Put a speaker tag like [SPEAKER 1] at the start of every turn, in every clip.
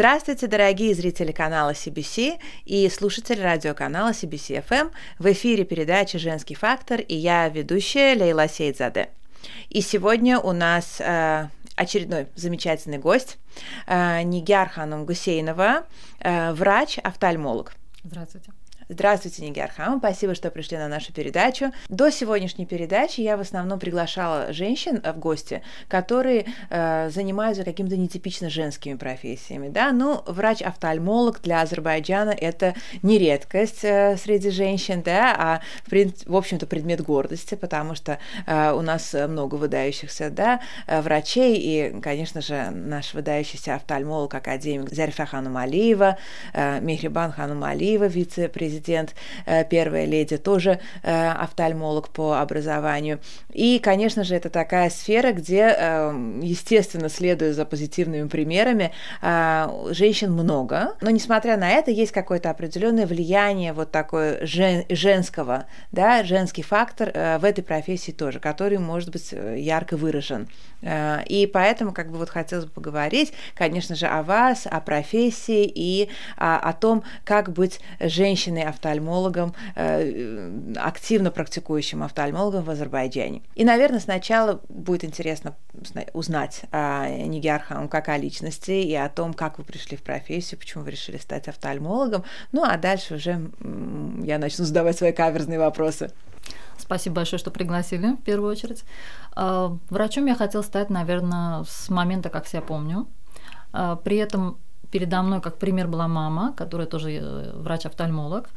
[SPEAKER 1] Здравствуйте, дорогие зрители канала CBC и слушатели радиоканала CBC FM. В эфире передача «Женский фактор» и я, ведущая Лейла Сейдзаде. И сегодня у нас э, очередной замечательный гость, э, Нигяр Ханум Гусейнова, э, врач-офтальмолог.
[SPEAKER 2] Здравствуйте.
[SPEAKER 1] Здравствуйте, Нигер Хам. Спасибо, что пришли на нашу передачу. До сегодняшней передачи я в основном приглашала женщин в гости, которые э, занимаются какими-то нетипично женскими профессиями. Да? Ну, врач-офтальмолог для Азербайджана – это не редкость э, среди женщин, да, а, в, общем-то, предмет гордости, потому что э, у нас много выдающихся да, э, врачей, и, конечно же, наш выдающийся офтальмолог, академик Зарифа Ханум Алиева, э, Мехрибан Ханум Алиева, вице-президент президент, э, первая леди, тоже э, офтальмолог по образованию. И, конечно же, это такая сфера, где, э, естественно, следуя за позитивными примерами, женщин много, но, несмотря на это, есть какое-то определенное влияние вот такое жен, женского, да, женский фактор в этой профессии тоже, который может быть ярко выражен. И поэтому, как бы вот хотелось бы поговорить, конечно же, о вас, о профессии и о, о том, как быть женщиной офтальмологом, э, активно практикующим офтальмологом в Азербайджане. И, наверное, сначала будет интересно узнать о Нигиархам как о личности и о том, как вы пришли в профессию, почему вы решили стать офтальмологом. Ну, а дальше уже я начну задавать свои каверзные вопросы.
[SPEAKER 2] Спасибо большое, что пригласили, в первую очередь. А, врачом я хотела стать, наверное, с момента, как себя помню. А, при этом передо мной как пример была мама, которая тоже э, врач-офтальмолог.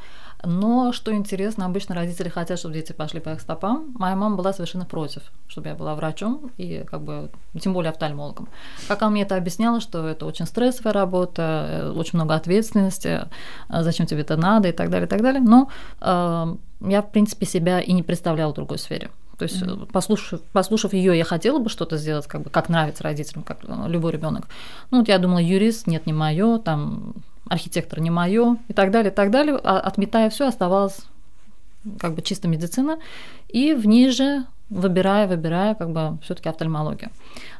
[SPEAKER 2] Но, что интересно, обычно родители хотят, чтобы дети пошли по их стопам. Моя мама была совершенно против, чтобы я была врачом и как бы тем более офтальмологом. Как она мне это объясняла, что это очень стрессовая работа, э, очень много ответственности, э, зачем тебе это надо и так далее, и так далее. Но э, я, в принципе, себя и не представляла в другой сфере. То есть, mm-hmm. послушав, послушав ее, я хотела бы что-то сделать, как бы как нравится родителям, как э, любой ребенок. Ну, вот я думала, юрист, нет, не мое, там архитектор не мое и так далее, и так далее. А отметая все, оставалась как бы чисто медицина, и в ней же выбирая, выбирая, как бы все-таки офтальмологию.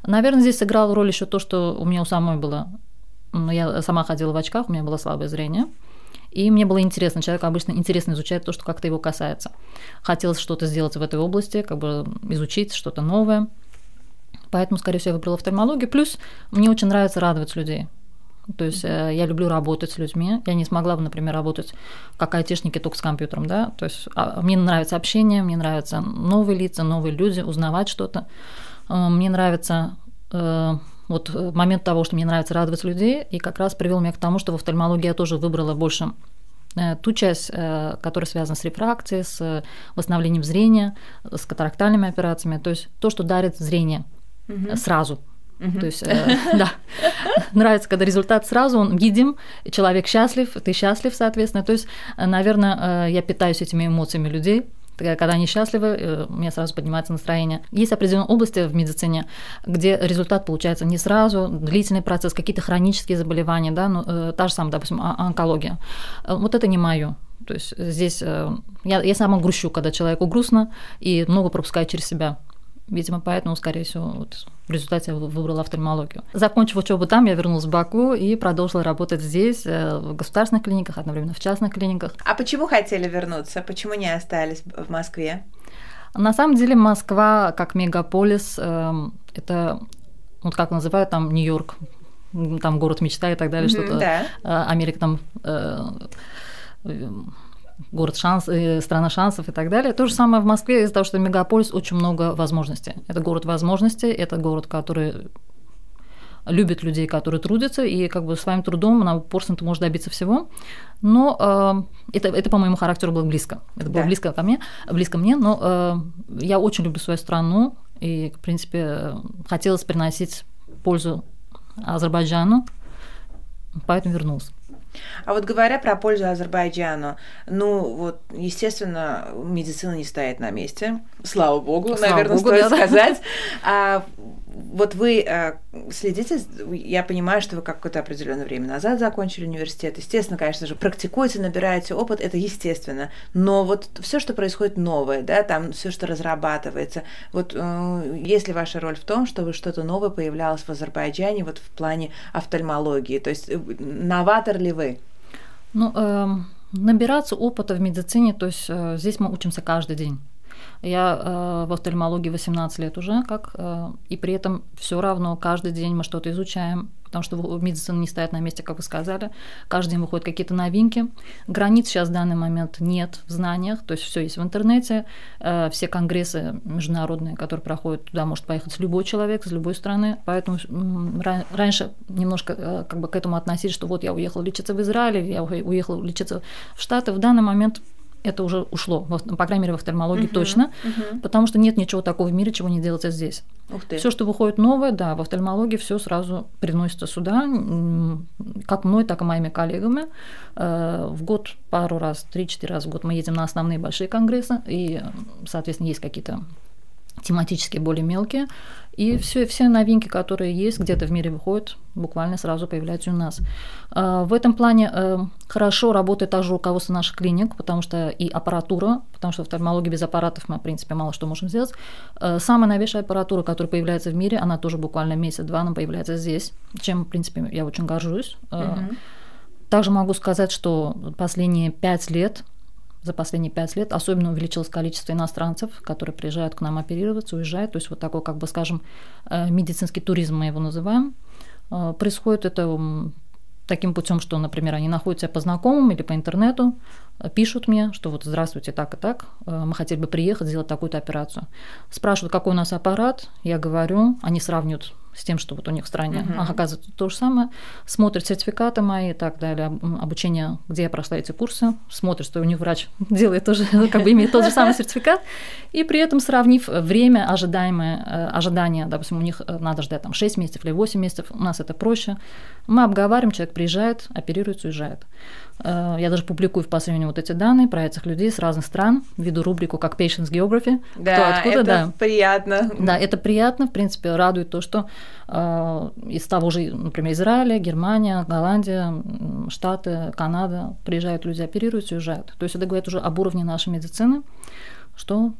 [SPEAKER 2] Наверное, здесь сыграло роль еще то, что у меня у самой было, ну, я сама ходила в очках, у меня было слабое зрение. И мне было интересно, человек обычно интересно изучает то, что как-то его касается. Хотелось что-то сделать в этой области, как бы изучить что-то новое. Поэтому, скорее всего, я выбрала офтальмологию. Плюс мне очень нравится радовать людей. То есть э, я люблю работать с людьми. Я не смогла бы, например, работать как айтишники только с компьютером, да. То есть а, мне нравится общение, мне нравятся новые лица, новые люди, узнавать что-то. Э, мне нравится э, вот э, момент того, что мне нравится радовать людей, и как раз привел меня к тому, что в офтальмологии я тоже выбрала больше э, ту часть, э, которая связана с рефракцией, с восстановлением зрения, с катарактальными операциями, то есть то, что дарит зрение угу. сразу. Угу. То есть, э, да, нравится, когда результат сразу, он видим, человек счастлив, ты счастлив, соответственно. То есть, наверное, я питаюсь этими эмоциями людей, когда они счастливы, э, у меня сразу поднимается настроение. Есть определенные области в медицине, где результат получается не сразу, длительный процесс, какие-то хронические заболевания, да, ну, э, та же самая, допустим, онкология. Э, вот это не мое. То есть здесь я, я сама грущу, когда человеку грустно, и много пропускаю через себя. Видимо, поэтому, скорее всего, вот в результате я выбрала офтальмологию. Закончив учебу там, я вернулась в Баку и продолжила работать здесь, э, в государственных клиниках, одновременно в частных клиниках.
[SPEAKER 1] А почему хотели вернуться? Почему не остались в Москве?
[SPEAKER 2] На самом деле Москва как мегаполис, эм, это, вот как называют там Нью-Йорк, там город мечта и так далее, mm-hmm, что-то. Да. Э, Америка там э, город шанс, э, страна шансов и так далее. То же самое в Москве из-за того, что мегаполис очень много возможностей. Это город возможностей, это город, который любит людей, которые трудятся, и как бы своим трудом на упорством ты можешь добиться всего. Но э, это, это по моему характеру было близко. Это было да. близко ко мне, близко мне, но э, я очень люблю свою страну, и, в принципе, хотелось приносить пользу Азербайджану, поэтому вернулся.
[SPEAKER 1] А вот говоря про пользу Азербайджану, ну вот, естественно, медицина не стоит на месте, слава богу, слава наверное, богу, стоит да, сказать. А вот вы э, следите, я понимаю, что вы какое-то определенное время назад закончили университет. Естественно, конечно же, практикуете, набираете опыт, это естественно. Но вот все, что происходит новое, да, там все, что разрабатывается, вот э, есть ли ваша роль в том, чтобы что-то новое появлялось в Азербайджане вот в плане офтальмологии? То есть новатор ли вы?
[SPEAKER 2] Ну, э, набираться опыта в медицине, то есть э, здесь мы учимся каждый день. Я э, в офтальмологии 18 лет уже, как, э, и при этом все равно каждый день мы что-то изучаем, потому что медицина не стоит на месте, как вы сказали. Каждый день выходят какие-то новинки. Границ сейчас в данный момент нет в знаниях, то есть все есть в интернете. Э, все конгрессы международные, которые проходят, туда может поехать любой человек из любой страны. Поэтому раньше немножко э, как бы к этому относились, что вот я уехал лечиться в Израиль, я уехал лечиться в Штаты. В данный момент это уже ушло, по крайней мере, в офтальмологии uh-huh, точно, uh-huh. потому что нет ничего такого в мире, чего не делается здесь. Все, что выходит новое, да, в офтальмологии все сразу приносится сюда, как мной, так и моими коллегами. Э, в год пару раз, три-четыре раза в год мы едем на основные большие конгрессы, и, соответственно, есть какие-то тематические более мелкие. И все, все новинки, которые есть, где-то в мире выходят, буквально сразу появляются у нас. А, в этом плане э, хорошо работает также руководство наших клиник, потому что и аппаратура, потому что в офтальмологии без аппаратов мы, в принципе, мало что можем сделать. Э, самая новейшая аппаратура, которая появляется в мире, она тоже буквально месяц-два, она появляется здесь, чем, в принципе, я очень горжусь. Угу. Также могу сказать, что последние пять лет за последние пять лет особенно увеличилось количество иностранцев, которые приезжают к нам оперироваться, уезжают. То есть вот такой, как бы скажем, э, медицинский туризм мы его называем. Э, происходит это таким путем, что, например, они находятся по знакомым или по интернету, э, пишут мне, что вот здравствуйте, так и так, мы хотели бы приехать, сделать такую-то операцию. Спрашивают, какой у нас аппарат, я говорю, они сравнивают с тем, что вот у них в стране uh-huh. оказывается то же самое, смотрит сертификаты мои и так далее, обучение, где я прошла эти курсы, смотрит, что у них врач делает тоже, как бы имеет тот же самый сертификат, и при этом сравнив время ожидаемое, э, ожидания, допустим, у них э, надо ждать там 6 месяцев или 8 месяцев, у нас это проще, мы обговариваем, человек приезжает, оперируется, уезжает. Э, я даже публикую в последнее вот эти данные про этих людей с разных стран, веду рубрику как Patients Geography.
[SPEAKER 1] Да, кто откуда, это да. приятно.
[SPEAKER 2] Да, это приятно, в принципе, радует то, что э, из того же, например, Израиля, Германия, Голландия, Штаты, Канада приезжают люди, оперируются уезжают. То есть это говорит уже об уровне нашей медицины, что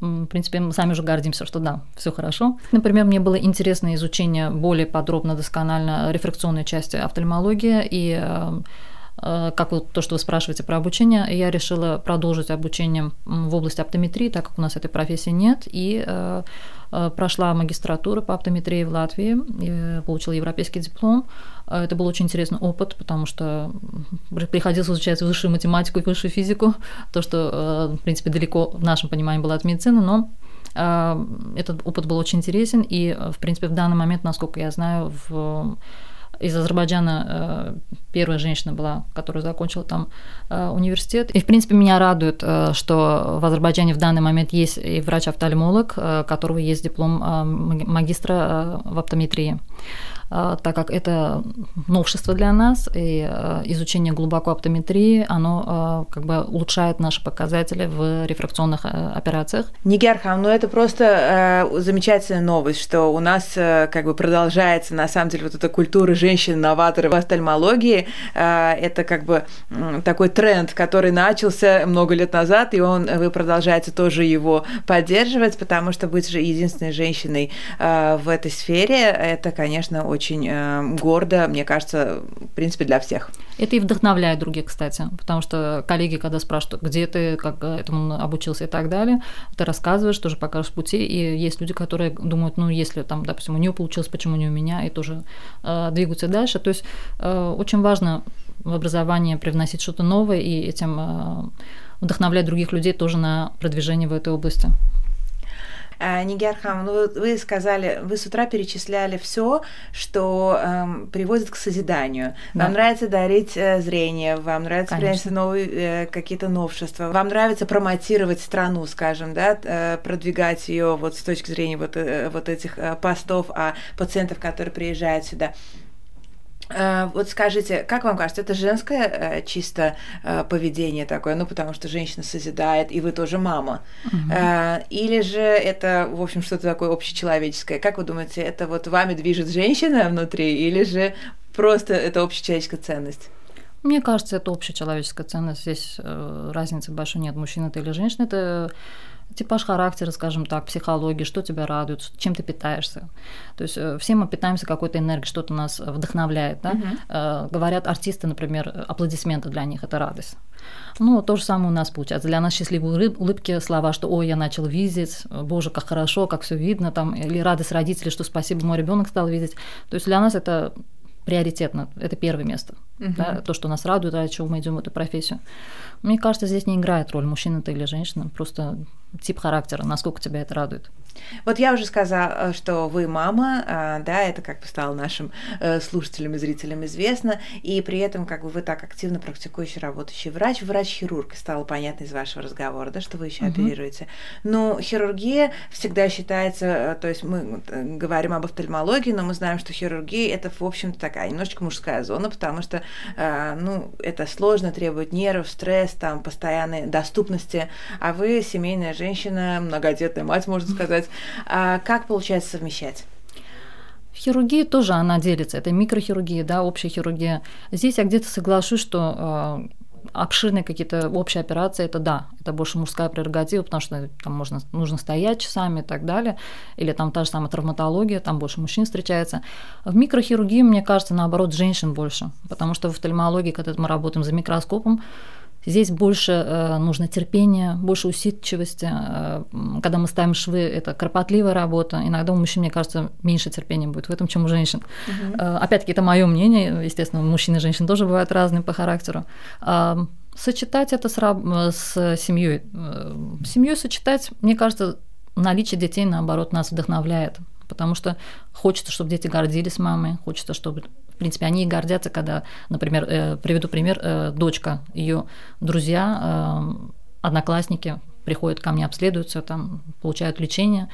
[SPEAKER 2] в принципе, мы сами уже гордимся, что да, все хорошо. Например, мне было интересно изучение более подробно, досконально рефракционной части офтальмологии и э, Э, как вот то, что вы спрашиваете про обучение, я решила продолжить обучение в области оптометрии, так как у нас этой профессии нет, и э, э, прошла магистратуру по оптометрии в Латвии, получила европейский диплом. Это был очень интересный опыт, потому что приходилось изучать высшую математику и высшую физику, то, что, в принципе, далеко в нашем понимании было от медицины, но этот опыт был очень интересен, и, в принципе, в данный момент, насколько я знаю, в из Азербайджана э, первая женщина была, которая закончила там э, университет. И, в принципе, меня радует, э, что в Азербайджане в данный момент есть и врач-офтальмолог, у которого есть диплом магистра в оптометрии. А, так как это новшество для нас, и а, изучение глубоко оптометрии, оно а, как бы улучшает наши показатели в рефракционных операциях.
[SPEAKER 1] Нигерхам, ну это просто замечательная новость, что у нас как бы продолжается на самом деле вот эта культура женщин-новаторов в офтальмологии. Это как бы такой тренд, который начался много лет назад, и он, вы продолжаете тоже его поддерживать, потому что быть же единственной женщиной в этой сфере, это, конечно, очень очень э, гордо, мне кажется, в принципе, для всех.
[SPEAKER 2] Это и вдохновляет других, кстати, потому что коллеги, когда спрашивают, где ты, как этому обучился и так далее, ты рассказываешь, тоже покажешь пути, и есть люди, которые думают, ну, если там, допустим, у нее получилось, почему не у меня, и тоже э, двигаются дальше. То есть э, очень важно в образование привносить что-то новое и этим э, вдохновлять других людей тоже на продвижение в этой области.
[SPEAKER 1] А, Нигерхам, ну вы сказали, вы с утра перечисляли все, что эм, приводит к созиданию. Да. Вам нравится дарить э, зрение, вам нравится приносить новые э, какие-то новшества, вам нравится промотировать страну, скажем, да, э, продвигать ее вот с точки зрения вот, э, вот этих э, постов о пациентов, которые приезжают сюда. Э, вот скажите, как вам кажется, это женское э, чисто э, поведение такое, ну потому что женщина созидает, и вы тоже мама, угу. или же это, в общем, что-то такое общечеловеческое? Как вы думаете, это вот вами движет женщина внутри, или же просто это общечеловеческая ценность?
[SPEAKER 2] Мне кажется, это общечеловеческая ценность. Здесь разницы большой нет, мужчина ты или женщина. Это типаж характера, скажем так, психологии, что тебя радует, чем ты питаешься. То есть э, все мы питаемся какой-то энергией, что-то нас вдохновляет. Да? Uh-huh. Говорят артисты, например, аплодисменты для них – это радость. Ну, то же самое у нас получается. Для нас счастливые улыбки, слова, что «Ой, я начал видеть», «Боже, как хорошо, как все видно», там, или радость родителей, что «Спасибо, мой ребенок стал видеть». То есть для нас это приоритетно, это первое место. Uh-huh. Да, то, что нас радует, ради чего мы идем в эту профессию. Мне кажется, здесь не играет роль, мужчина ты или женщина, просто тип характера, насколько тебя это радует.
[SPEAKER 1] Вот я уже сказала, что вы мама, а, да, это как бы стало нашим э, слушателям и зрителям известно, и при этом как бы вы так активно практикующий, работающий врач, врач-хирург, стало понятно из вашего разговора, да, что вы еще угу. оперируете. Но хирургия всегда считается, э, то есть мы э, говорим об офтальмологии, но мы знаем, что хирургия это, в общем-то, такая немножечко мужская зона, потому что, ну, это сложно, требует нервов, стресс, там, постоянной доступности, а вы семейная женщина, многодетная мать, можно сказать. А как получается совмещать?
[SPEAKER 2] Хирургия тоже она делится. Это микрохирургия, да, общая хирургия. Здесь я где-то соглашусь, что э, обширные какие-то общие операции, это да, это больше мужская прерогатива, потому что там можно, нужно стоять часами и так далее, или там та же самая травматология, там больше мужчин встречается. В микрохирургии, мне кажется, наоборот, женщин больше, потому что в офтальмологии, когда мы работаем за микроскопом, Здесь больше э, нужно терпения, больше усидчивости. Э, когда мы ставим швы, это кропотливая работа. Иногда у мужчин, мне кажется, меньше терпения будет в этом, чем у женщин. Угу. Опять-таки, это мое мнение. Естественно, мужчины и женщины тоже бывают разные по характеру. Сочетать это с, раб- с семьей. Семьей сочетать, мне кажется, наличие детей, наоборот, нас вдохновляет. Потому что хочется, чтобы дети гордились мамой, хочется, чтобы в принципе, они гордятся, когда, например, э, приведу пример, э, дочка, ее друзья, э, одноклассники приходят ко мне, обследуются, там, получают лечение,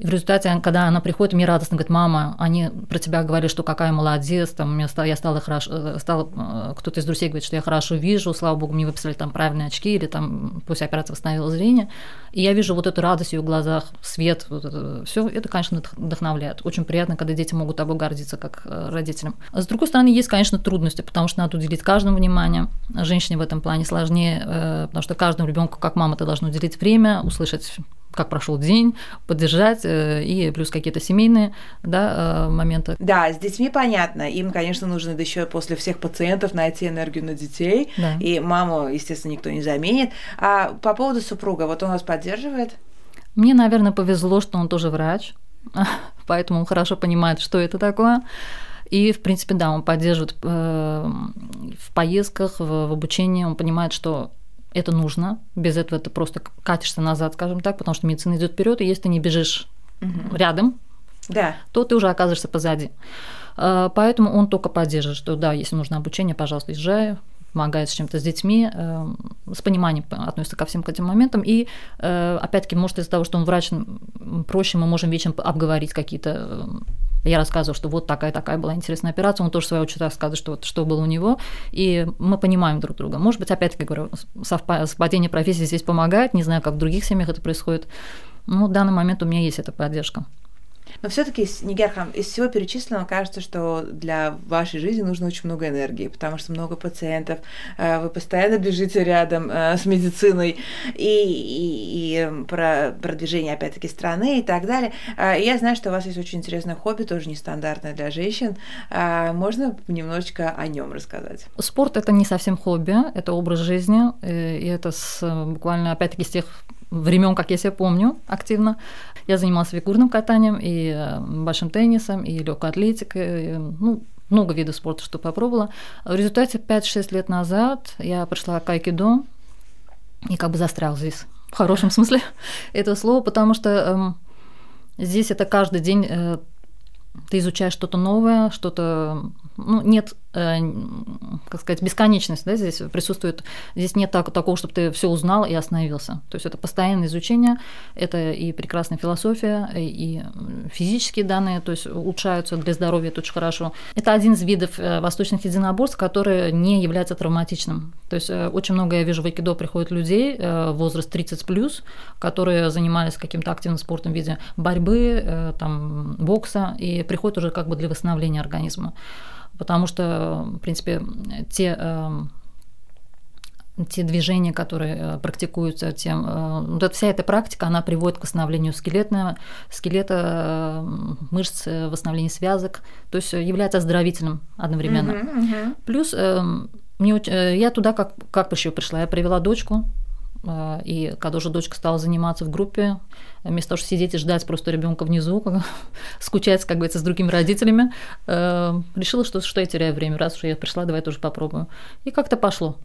[SPEAKER 2] и в результате, когда она приходит, мне радостно говорит, мама, они про тебя говорили, что какая молодец, там, мне стало, я стала хорошо, э, стала, э, кто-то из друзей говорит, что я хорошо вижу, слава богу, мне выписали там правильные очки, или там после операции восстановила зрение. И я вижу вот эту радость в ее глазах, свет, вот это все, это, конечно, вдохновляет. Очень приятно, когда дети могут тобой гордиться, как э, родителям. С другой стороны, есть, конечно, трудности, потому что надо уделить каждому внимание. Женщине в этом плане сложнее, потому что каждому ребенку, как мама, ты должна уделить время, услышать как прошел день, поддержать, э, и плюс какие-то семейные да, э, моменты.
[SPEAKER 1] Да, с детьми понятно. Им, конечно, нужно еще после всех пациентов найти энергию на детей. Да. И маму, естественно, никто не заменит. А по поводу супруга, вот он вас поддерживает?
[SPEAKER 2] Мне, наверное, повезло, что он тоже врач, поэтому он хорошо понимает, что это такое. И, в принципе, да, он поддерживает э, в поездках, в обучении, он понимает, что это нужно. Без этого ты просто катишься назад, скажем так, потому что медицина идет вперед, и если ты не бежишь угу. рядом, да. то ты уже оказываешься позади. А, поэтому он только поддерживает, что да, если нужно обучение, пожалуйста, езжай, помогает с чем-то с детьми, э, с пониманием относится ко всем к этим моментам. И э, опять-таки, может, из-за того, что он врач, проще мы можем вечером обговорить какие-то я рассказываю, что вот такая-такая была интересная операция, он тоже в свою очередь рассказывает, что, вот, что было у него, и мы понимаем друг друга. Может быть, опять-таки говорю, совпадение профессии здесь помогает, не знаю, как в других семьях это происходит, но в данный момент у меня есть эта поддержка.
[SPEAKER 1] Но все-таки, Нигерхам, из всего перечисленного кажется, что для вашей жизни нужно очень много энергии, потому что много пациентов, э, вы постоянно бежите рядом э, с медициной и, и, и про продвижение, опять-таки, страны и так далее. Э, я знаю, что у вас есть очень интересное хобби, тоже нестандартное для женщин. Можно немножечко о нем рассказать?
[SPEAKER 2] Спорт это не совсем хобби, это образ жизни, и это с, буквально, опять-таки, с тех времен, как я себя помню, активно. Я занималась фигурным катанием и э, большим теннисом, и легкой атлетикой, и, ну, много видов спорта, что попробовала. В результате 5-6 лет назад я пришла к айкидо и как бы застрял здесь, в хорошем смысле этого слова, потому что эм, здесь это каждый день э, ты изучаешь что-то новое, что-то... Ну, нет Э, как сказать, бесконечность, да, здесь присутствует, здесь нет так, такого, чтобы ты все узнал и остановился. То есть это постоянное изучение, это и прекрасная философия, и физические данные, то есть улучшаются для здоровья, это очень хорошо. Это один из видов э, восточных единоборств, который не является травматичным. То есть э, очень много я вижу в айкидо приходят людей, возраст 30 плюс, которые занимались каким-то активным спортом в виде борьбы, там, бокса, и приходят уже как бы для восстановления организма потому что, в принципе, те эм, те движения, которые э, практикуются, тем, э, вот вся эта практика, она приводит к восстановлению скелетного, скелета, э, мышц, восстановлению связок, то есть является оздоровительным одновременно. Uh-huh, uh-huh. Плюс мне, я туда как, как еще пришла, я привела дочку, и когда уже дочка стала заниматься в группе, вместо того, чтобы сидеть и ждать просто ребенка внизу, как, скучать, как говорится, с другими родителями, э, решила, что, что я теряю время, раз уж я пришла, давай тоже попробую. И как-то пошло.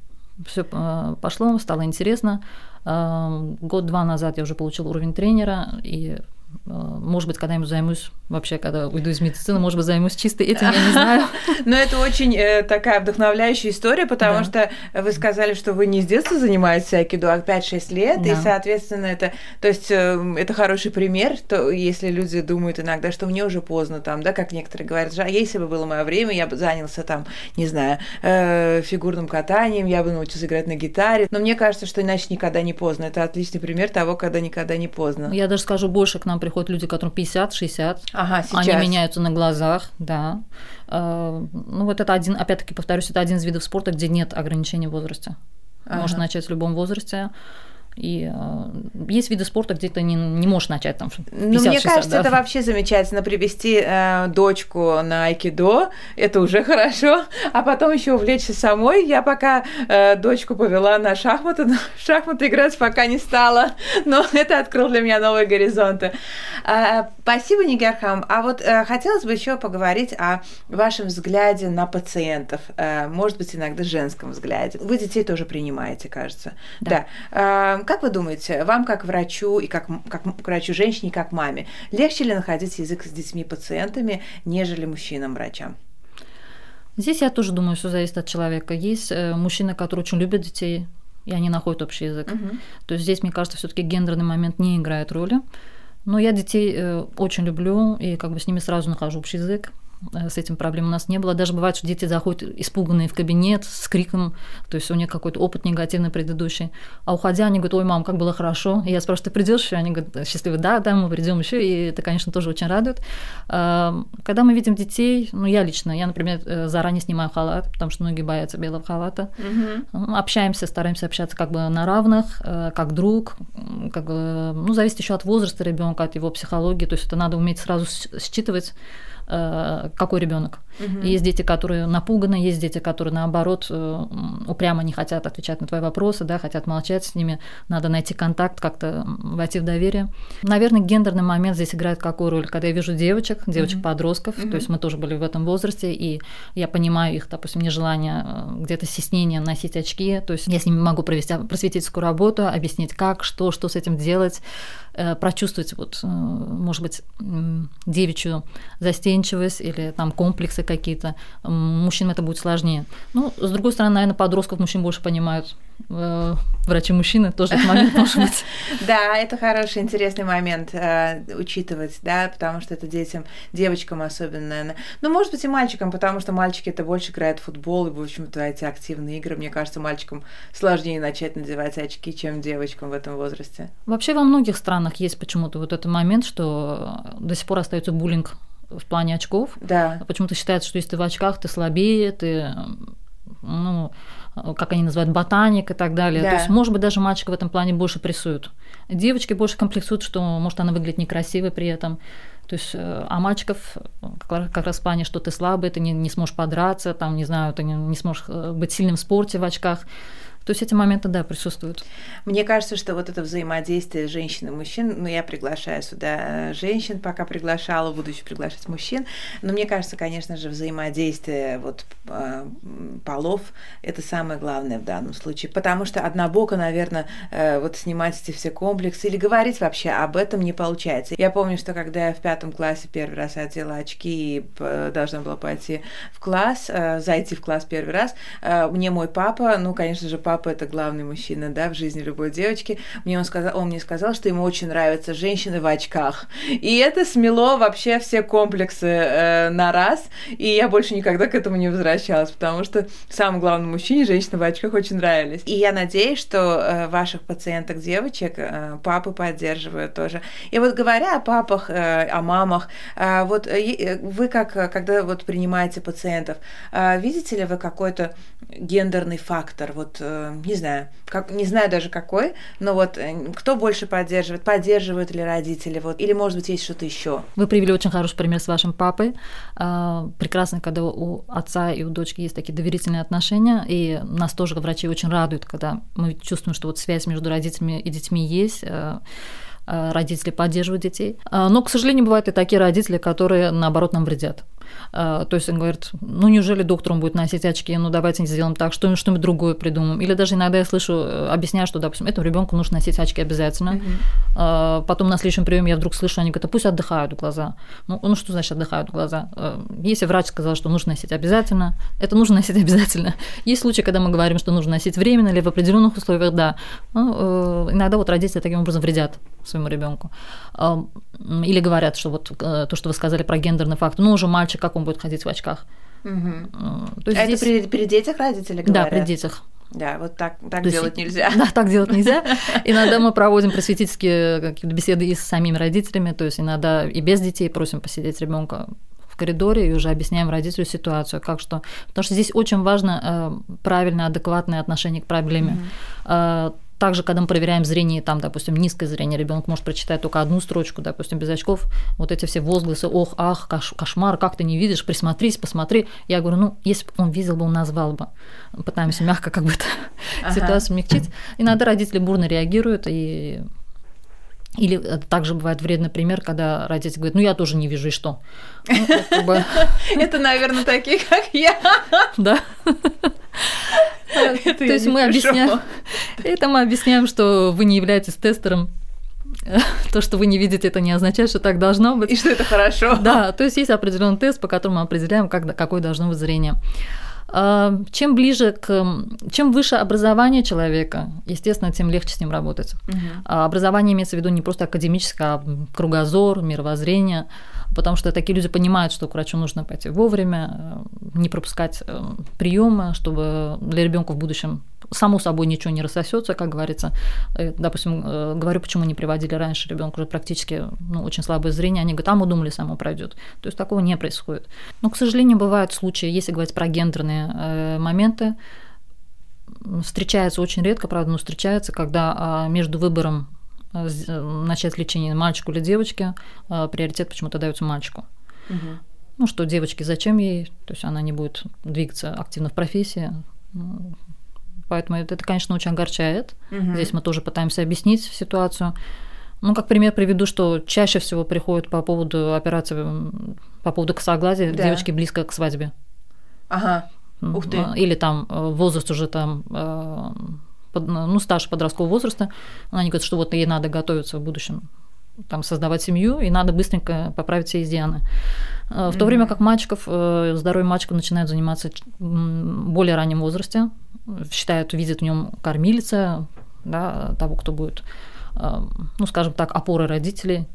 [SPEAKER 2] Все э, пошло, стало интересно. Э, год-два назад я уже получила уровень тренера, и Э, может быть, когда-нибудь займусь, вообще, когда уйду из медицины, может быть, займусь чисто этим, я не знаю.
[SPEAKER 1] Но это очень э, такая вдохновляющая история, потому что вы сказали, что вы не с детства занимаетесь айкидо, а 5-6 лет, и, соответственно, это, то есть, э, это хороший пример, то, если люди думают иногда, что мне уже поздно там, да, как некоторые говорят, а если бы было мое время, я бы занялся там, не знаю, фигурным катанием, я бы научился играть на гитаре, но мне кажется, что иначе никогда не поздно. Это отличный пример того, когда никогда не поздно.
[SPEAKER 2] Я даже скажу больше, к нам приходят люди, которым 50-60. Ага, сейчас. Они меняются на глазах, да. Э, ну, вот это один, опять-таки, повторюсь, это один из видов спорта, где нет ограничений в возрасте. Ага. Можно начать в любом возрасте. И э, есть виды спорта, где ты не, не можешь начать там 50
[SPEAKER 1] Ну, мне кажется, да. это вообще замечательно. Привести э, дочку на айкидо, это уже хорошо. А потом еще увлечься самой. Я пока э, дочку повела на шахматы, но в шахматы играть пока не стала. Но это открыл для меня новые горизонты. Э, спасибо, Нигерхам. А вот э, хотелось бы еще поговорить о вашем взгляде на пациентов. Э, может быть, иногда женском взгляде. Вы детей тоже принимаете, кажется. Да. да. Как вы думаете, вам как врачу и как, как к врачу женщине, как маме, легче ли находить язык с детьми-пациентами, нежели мужчинам-врачам?
[SPEAKER 2] Здесь я тоже думаю, все зависит от человека. Есть э, мужчины, которые очень любят детей, и они находят общий язык. Угу. То есть здесь, мне кажется, все-таки гендерный момент не играет роли. Но я детей э, очень люблю и как бы с ними сразу нахожу общий язык. Э, с этим проблем у нас не было. Даже бывает, что дети заходят испуганные в кабинет с криком, то есть у них какой-то опыт негативный предыдущий. А уходя, они говорят, ой, мам, как было хорошо. И я спрашиваю, ты придешь еще? Они говорят, счастливы, да, да, мы придем еще. И это, конечно, тоже очень радует. Эм, когда мы видим детей, ну, я лично, я, например, э, заранее снимаю халат, потому что многие боятся белого халата. Угу. Общаемся, стараемся общаться как бы на равных, э, как друг, как бы, ну, зависит еще от возраста ребенка, от его психологии. То есть это надо уметь сразу считывать какой ребенок. Угу. Есть дети, которые напуганы, есть дети, которые наоборот э, упрямо не хотят отвечать на твои вопросы, да, хотят молчать с ними. Надо найти контакт, как-то войти в доверие. Наверное, гендерный момент здесь играет какую роль, когда я вижу девочек, девочек-подростков, угу. то есть мы тоже были в этом возрасте, и я понимаю их, допустим, нежелание, э, где-то стеснение носить очки, то есть я с ними могу провести просветительскую работу, объяснить, как, что, что с этим делать, прочувствовать, вот, может быть, девичью застенчивость или там комплексы какие-то. Мужчинам это будет сложнее. Ну, с другой стороны, наверное, подростков мужчин больше понимают э, врачи-мужчины, тоже этот момент может быть.
[SPEAKER 1] Да, это хороший, интересный момент э, учитывать, да, потому что это детям, девочкам особенно, наверное. Ну, может быть, и мальчикам, потому что мальчики это больше играют в футбол, и, в общем-то, эти активные игры. Мне кажется, мальчикам сложнее начать надевать очки, чем девочкам в этом возрасте.
[SPEAKER 2] Вообще во многих странах есть почему-то вот этот момент, что до сих пор остается буллинг в плане очков.
[SPEAKER 1] Да.
[SPEAKER 2] Почему-то считается, что если ты в очках, ты слабее, ты, ну, как они называют, ботаник и так далее. Да. То есть, может быть, даже мальчика в этом плане больше прессуют. Девочки больше комплексуют, что, может, она выглядит некрасивой при этом. То есть, э, а мальчиков как раз в плане, что ты слабый, ты не, не сможешь подраться, там, не знаю, ты не, не сможешь э, быть сильным в спорте в очках. То есть эти моменты, да, присутствуют.
[SPEAKER 1] Мне кажется, что вот это взаимодействие женщин и мужчин, ну, я приглашаю сюда э, женщин, пока приглашала, буду еще приглашать мужчин, но мне кажется, конечно же, взаимодействие вот э, полов – это самое главное в данном случае, потому что однобоко, наверное, э, вот снимать эти все комплексы или говорить вообще об этом не получается. Я помню, что когда я в пятом классе первый раз одела очки и должна была пойти в класс, зайти в класс первый раз, мне мой папа, ну, конечно же, папа папа это главный мужчина, да, в жизни любой девочки. Мне он сказал, он мне сказал, что ему очень нравятся женщины в очках. И это смело вообще все комплексы э, на раз. И я больше никогда к этому не возвращалась, потому что самому главному мужчине женщины в очках очень нравились. И я надеюсь, что э, ваших пациенток девочек э, папы поддерживают тоже. И вот говоря о папах, э, о мамах, э, вот э, вы как, когда вот принимаете пациентов, э, видите ли вы какой-то гендерный фактор? Вот э, не знаю, как, не знаю даже какой, но вот э, кто больше поддерживает, поддерживают ли родители, вот, или, может быть, есть что-то еще.
[SPEAKER 2] Вы привели очень хороший пример с вашим папой. А, прекрасно, когда у отца и у дочки есть такие доверительные отношения, и нас тоже врачи очень радуют, когда мы чувствуем, что вот связь между родителями и детьми есть, э, э, родители поддерживают детей. А, но, к сожалению, бывают и такие родители, которые, наоборот, нам вредят. А, то есть он говорит, ну неужели доктор он будет носить очки, ну давайте сделаем так, что что-нибудь другое придумаем. Или даже иногда я слышу, э, объясняю, что, допустим, этому ребенку нужно носить очки обязательно. Mm-hmm. Потом на следующем приеме я вдруг слышу, они говорят, а пусть отдыхают глаза. Ну, ну что значит отдыхают глаза? А, если врач сказал, что нужно носить обязательно, это нужно носить обязательно. Есть случаи, когда мы говорим, что нужно носить временно или в определенных условиях, да. Ну, э, иногда вот родители таким образом вредят своему ребенку. Или говорят, что вот то, что вы сказали про гендерный факт, ну уже мальчик, как он будет ходить в очках.
[SPEAKER 1] Угу. То есть а здесь... это при, при детях родители говорят?
[SPEAKER 2] Да, при детях.
[SPEAKER 1] Да, вот так, так То делать есть, нельзя.
[SPEAKER 2] Да, так делать нельзя. Иногда мы проводим просветительские какие-то беседы и с самими родителями, то есть иногда и без детей просим посидеть ребенка в коридоре и уже объясняем родителю ситуацию, как что. Потому что здесь очень важно э, правильное, адекватное отношение к проблеме. Mm-hmm. Также, когда мы проверяем зрение, там, допустим, низкое зрение, ребенок может прочитать только одну строчку, допустим, без очков, вот эти все возгласы, ох, ах, кош, кошмар, как ты не видишь, присмотрись, посмотри. Я говорю, ну, если бы он видел бы, он назвал бы. Пытаемся мягко как бы ага. ситуацию смягчить. Иногда родители бурно реагируют и или также бывает вредный пример, когда родитель говорит, ну я тоже не вижу, и что?
[SPEAKER 1] Ну, Это, наверное, такие, как я.
[SPEAKER 2] Да. То есть мы объясняем, это мы объясняем, что вы не являетесь тестером, то, что вы не видите, это не означает, что так должно быть.
[SPEAKER 1] И что это хорошо.
[SPEAKER 2] Да, то есть есть определенный тест, по которому мы определяем, как, какое должно быть зрение. А, чем ближе к, чем выше образование человека, естественно, тем легче с ним работать. Угу. Образование имеется в виду не просто академическое, а кругозор, мировоззрение потому что такие люди понимают, что к врачу нужно пойти вовремя, э, не пропускать э, приемы, чтобы для ребенка в будущем само собой ничего не рассосется, как говорится. Э, допустим, говорю, почему не приводили раньше ребенка уже практически ну, очень слабое зрение, они говорят, а мы думали, само пройдет. То есть такого не происходит. Но, к сожалению, бывают случаи, если говорить про гендерные моменты, встречается очень редко, правда, но встречается, когда а, между выбором Э, э, начать лечение мальчику или девочке, э, приоритет почему-то дается мальчику. Угу. Ну что, девочке зачем ей? То есть она не будет двигаться активно в профессии. Ну, поэтому это, конечно, очень огорчает. Угу. Здесь мы тоже пытаемся объяснить ситуацию. Ну, как пример приведу, что чаще всего приходят по поводу операции, по поводу косоглазия да. девочки близко к свадьбе.
[SPEAKER 1] Ага. Ух ты.
[SPEAKER 2] Или там возраст уже там ну, стаж подросткового возраста, они говорят, что вот ей надо готовиться в будущем там, создавать семью, и надо быстренько поправить все изъяны. Э, в то время как мальчиков, э, здоровье мальчиков начинают заниматься в более раннем возрасте, считают, видят в нем кормильца, да, того, кто будет, э, ну, скажем так, опорой родителей.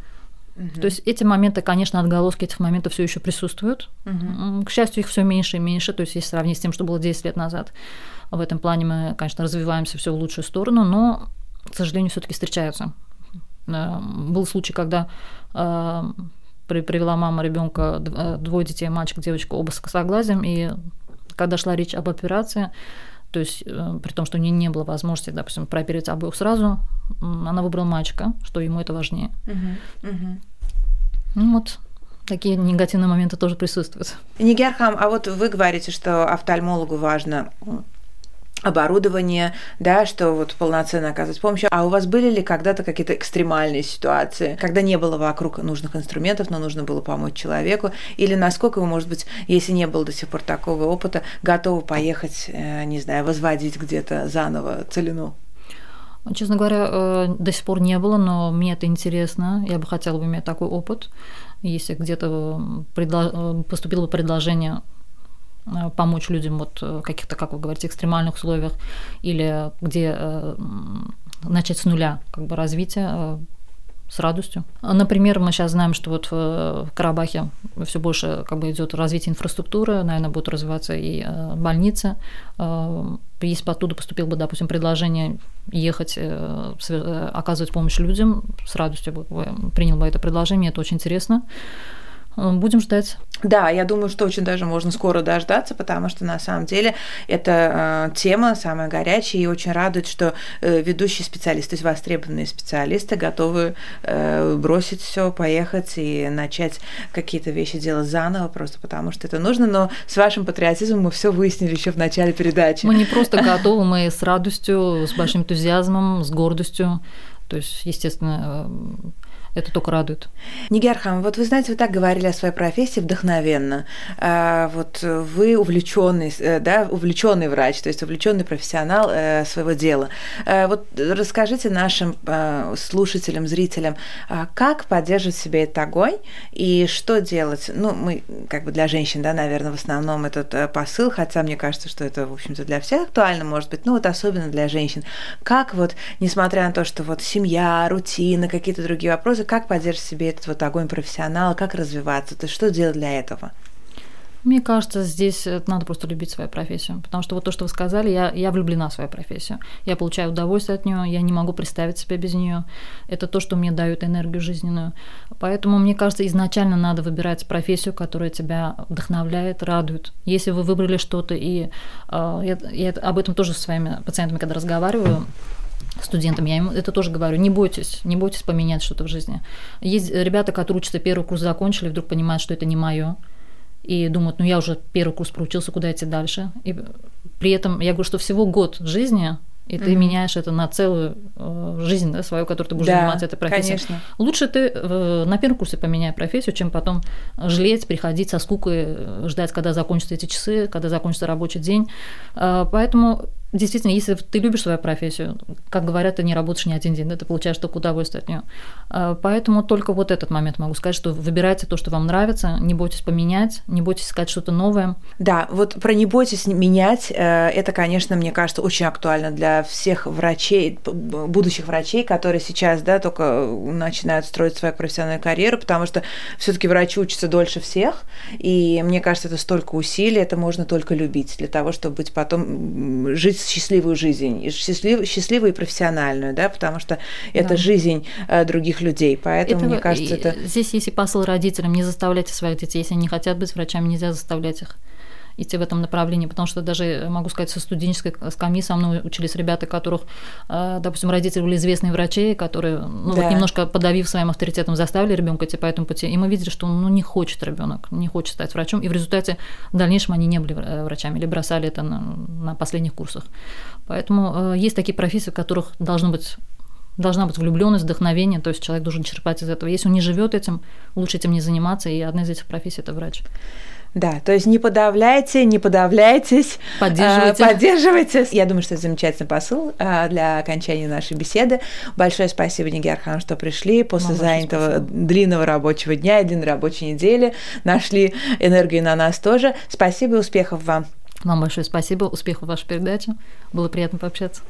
[SPEAKER 2] Угу. То есть эти моменты, конечно, отголоски этих моментов все еще присутствуют. Угу. К счастью, их все меньше и меньше, то есть если сравнить с тем, что было 10 лет назад. В этом плане мы, конечно, развиваемся все в лучшую сторону, но, к сожалению, все-таки встречаются. Э, был случай, когда э, привела мама ребенка э, двое детей, мальчик, девочка, оба с косоглазием, и когда шла речь об операции, то есть при том, что у нее не было возможности, допустим, прооперировать обоих сразу, она выбрала мальчика, что ему это важнее. Угу, угу. Ну вот, такие негативные моменты тоже присутствуют.
[SPEAKER 1] Нигерхам, а вот вы говорите, что офтальмологу важно оборудование, да, что вот полноценно оказывать помощь. А у вас были ли когда-то какие-то экстремальные ситуации, когда не было вокруг нужных инструментов, но нужно было помочь человеку? Или насколько вы, может быть, если не было до сих пор такого опыта, готовы поехать, э, не знаю, возводить где-то заново целину?
[SPEAKER 2] Честно говоря, э, до сих пор не было, но мне это интересно. Я бы хотела бы иметь такой опыт. Если где-то поступило предложение Э, помочь людям вот э, каких-то, как вы говорите, экстремальных условиях, или где э, начать с нуля как бы развитие с радостью. Например, мы сейчас знаем, что вот в Карабахе все больше как бы идет развитие инфраструктуры, наверное, будут развиваться и больницы. Если бы оттуда поступило бы, допустим, предложение ехать, оказывать помощь людям, с радостью бы принял бы это предложение, это очень интересно. Будем ждать.
[SPEAKER 1] Да, я думаю, что очень даже можно скоро дождаться, потому что на самом деле эта э, тема самая горячая и очень радует, что э, ведущие специалисты, то есть востребованные специалисты готовы э, бросить все, поехать и начать какие-то вещи делать заново, просто потому что это нужно. Но с вашим патриотизмом мы все выяснили еще в начале передачи.
[SPEAKER 2] Мы не просто готовы, мы с радостью, с большим энтузиазмом, с гордостью. То есть, естественно, это только радует.
[SPEAKER 1] Нигерхам, вот вы знаете, вы так говорили о своей профессии вдохновенно. А, вот вы увлеченный, э, да, увлеченный врач, то есть увлеченный профессионал э, своего дела. А, вот расскажите нашим а, слушателям, зрителям, как поддерживать себе этот огонь и что делать? Ну, мы как бы для женщин, да, наверное, в основном этот э, посыл, хотя мне кажется, что это, в общем-то, для всех актуально, может быть, ну вот особенно для женщин. Как вот, несмотря на то, что вот семья, рутина, какие-то другие вопросы, сразу как поддерживать себе этот вот огонь профессионала, как развиваться, то есть что делать для этого?
[SPEAKER 2] Мне кажется, здесь надо просто любить свою профессию, потому что вот то, что вы сказали, я, я влюблена в свою профессию. Я получаю удовольствие от нее, я не могу представить себя без нее. Это то, что мне дает энергию жизненную. Поэтому, мне кажется, изначально надо выбирать профессию, которая тебя вдохновляет, радует. Если вы выбрали что-то, и э, я, я об этом тоже со своими пациентами, когда разговариваю, студентам, я им это тоже говорю, не бойтесь, не бойтесь поменять что-то в жизни. Есть ребята, которые учатся первый курс закончили, вдруг понимают, что это не мое, и думают, ну я уже первый курс проучился, куда идти дальше. И при этом я говорю, что всего год жизни и ты mm-hmm. меняешь это на целую э, жизнь да, свою, которую ты будешь да, заниматься этой профессией. Конечно. Лучше ты э, на первом курсе поменяй профессию, чем потом жалеть, приходить со скукой, э, ждать, когда закончатся эти часы, когда закончится рабочий день. Э, поэтому Действительно, если ты любишь свою профессию, как говорят, ты не работаешь ни один день, да, ты получаешь только удовольствие от нее. А, поэтому только вот этот момент могу сказать, что выбирайте то, что вам нравится, не бойтесь поменять, не бойтесь искать что-то новое.
[SPEAKER 1] Да, вот про не бойтесь менять, э, это, конечно, мне кажется, очень актуально для всех врачей, будущих врачей, которые сейчас, да, только начинают строить свою профессиональную карьеру, потому что все-таки врачи учатся дольше всех, и мне кажется, это столько усилий, это можно только любить для того, чтобы быть потом жить счастливую жизнь, счастлив, счастливую и профессиональную, да, потому что это да. жизнь э, других людей, поэтому, это, мне кажется, это...
[SPEAKER 2] Здесь есть и посыл родителям, не заставляйте своих детей, если они не хотят быть врачами, нельзя заставлять их идти в этом направлении, потому что даже, э, могу сказать, со студенческой скамьи со мной учились ребята, которых, э, допустим, родители были известные врачи, которые, ну, да. вот немножко подавив своим авторитетом, заставили ребенка идти по этому пути, и мы видели, что он ну, не хочет ребенок, не хочет стать врачом, и в результате в дальнейшем они не были э, врачами или бросали это на, на последних курсах. Поэтому есть такие профессии, в которых должно быть должна быть влюбленность, вдохновение, то есть человек должен черпать из этого. Если он не живет этим, лучше этим не заниматься, и одна из этих профессий это врач.
[SPEAKER 1] Да, то есть не подавляйте, не подавляйтесь.
[SPEAKER 2] Поддерживайте.
[SPEAKER 1] Э, поддерживайте. Я думаю, что это замечательный посыл э, для окончания нашей беседы. Большое спасибо, Нигерхан, что пришли после Вам занятого длинного рабочего дня и длинной рабочей недели. Нашли энергию на нас тоже. Спасибо и успехов вам.
[SPEAKER 2] Вам большое спасибо. Успехов в вашей передаче. Было приятно пообщаться.